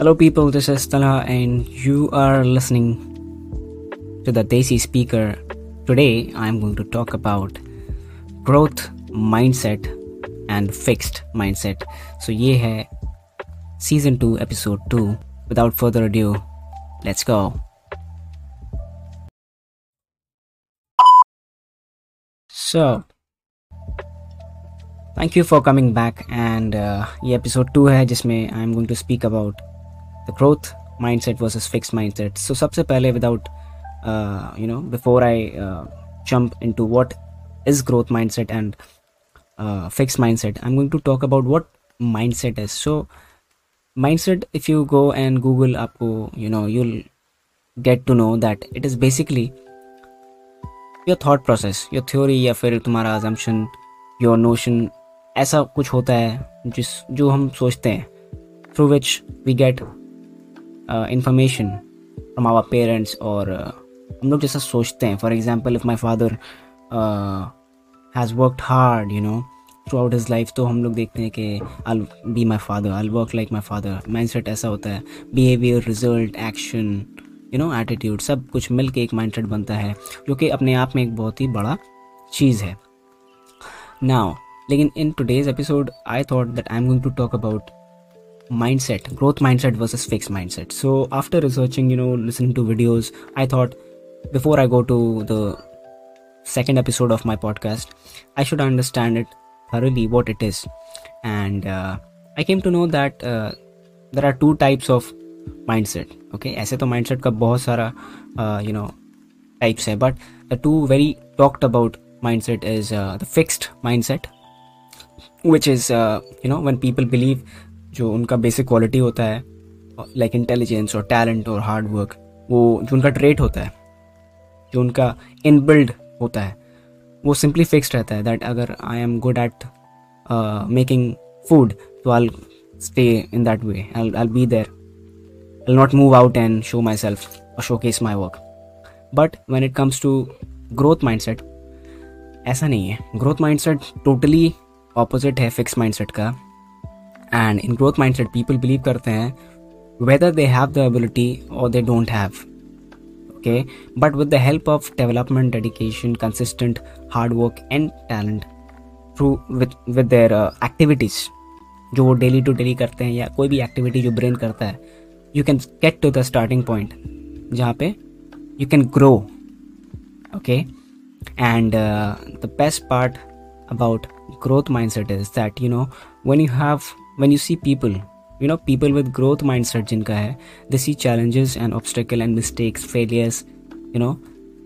Hello, people, this is Talha, and you are listening to the Desi Speaker. Today, I'm going to talk about growth mindset and fixed mindset. So, yeah, season 2, episode 2. Without further ado, let's go. So, thank you for coming back. And uh, and episode two two है जिसमें I am going to speak about. Growth mindset versus fix mindset so सबसे पहले without you know before I jump in to what is growth mindset and fix mindset I am going to talk about what mindset is so mindset if you go and Google आपको you know you'll get to know that it is basically your thought process your theory या फिर तुम्हारा अजम्पन your notion ऐसा कुछ होता है जिस, जो हम सोचते हैं through which we get information from our parents और हम लोग जैसा सोचते हैं। For example if my father has worked hard you know throughout his life तो हम लोग देखते हैं कि I be my father I work like my father mindset ऐसा होता है। Behaviour result action you know attitude सब कुछ मिल के एक माइंड सेट बनता है, जो कि अपने आप में एक बहुत ही बड़ा चीज़ है। नाउ लेकिन in today's episode I thought that I am going to talk about mindset growth mindset versus fixed mindset so after researching you know listening to videos i thought before i go to the second episode of my podcast i should understand it thoroughly what it is and uh, i came to know that uh, there are two types of mindset okay ऐसे तो mindset का बहुत सारा uh, you know types है but the two very talked about mindset is uh, the fixed mindset which is uh, you know when people believe जो उनका basic quality होता है लाइक इंटेलिजेंस और टैलेंट और हार्ड वर्क वो जो उनका ट्रेट होता है, जो उनका इनबिल्ड होता है, वो सिंपली फिक्स्ड रहता है दैट अगर I am good at making food तो I stay in that way I be there I not move out and show myself और showcase my work but when it comes to growth mindset ऐसा नहीं है. Growth mindset totally opposite है fix mindset का. And in growth mindset people believe करते हैं whether they have the ability और they don't have okay but with the help of development dedication consistent hard work and talent through with their activities जो वो daily to daily करते हैं या कोई भी एक्टिविटी जो ब्रेन करता है you can get to the starting point जहाँ पे you can grow okay and the best part about growth mindset is that you know when you have one you see people you know people with growth mindset जिनका है they see challenges and obstacle and mistakes failures you know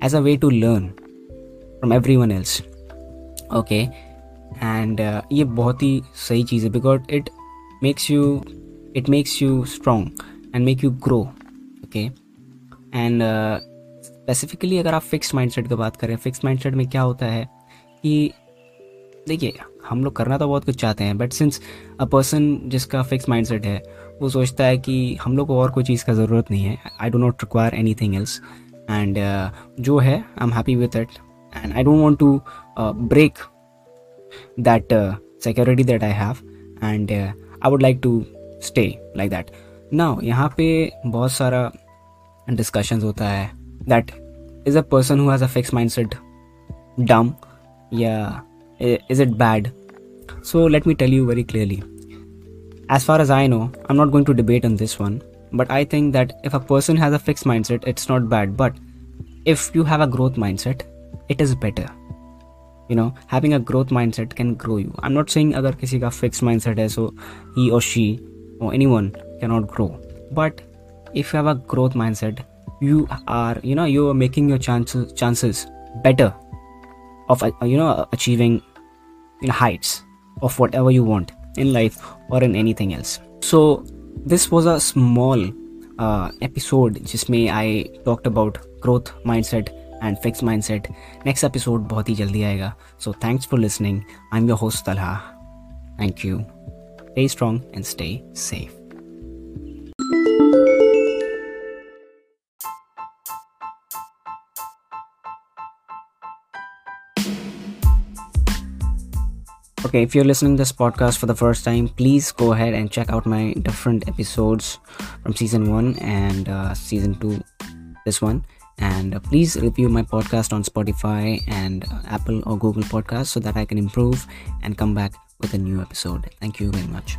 as a way to learn from everyone else okay and ये बहुत ही सही चीज़ है because it makes you it makes you strong and make you grow okay and specifically अगर आप fix mindset की बात करें फिक्स माइंड सेट में क्या होता है कि, देखिए हम लोग करना तो बहुत कुछ चाहते हैं बट सिंस अ पर्सन जिसका फिक्स माइंडसेट है, वो सोचता है कि हम लोग को और कोई चीज़ का ज़रूरत नहीं है I do not require anything else and जो है I am happy with it and I don't want to break that security that I have and I would like to stay like that now यहाँ पे बहुत सारा discussion होता है that is a person who has a fix mindset डम या is it bad? So let me tell you very clearly. As far as i know i'm not going to debate on this one but i think that if a person has a fixed mindset it's not bad. But if you have a growth mindset it is better. You know having a growth mindset can grow you. I'm not saying other kisi ka fixed mindset hai so he or she or anyone cannot grow. But if you have a growth mindset you are you know you are making your chances chances better of you know achieving you know, heights of whatever you want in life or in anything else so this was a small uh, episode जिसमें I talked about growth mindset and fixed mindset next episode बहुत ही जल्दी आएगा so thanks for listening I'm your host Talha thank you stay strong and stay safe Okay if you're listening to this podcast for the first time please go ahead and check out my different episodes from season 1 and uh, season 2 this one. And uh, please review my podcast on spotify and uh, apple or google podcasts so that i can improve and come back with a new episode. Thank you very much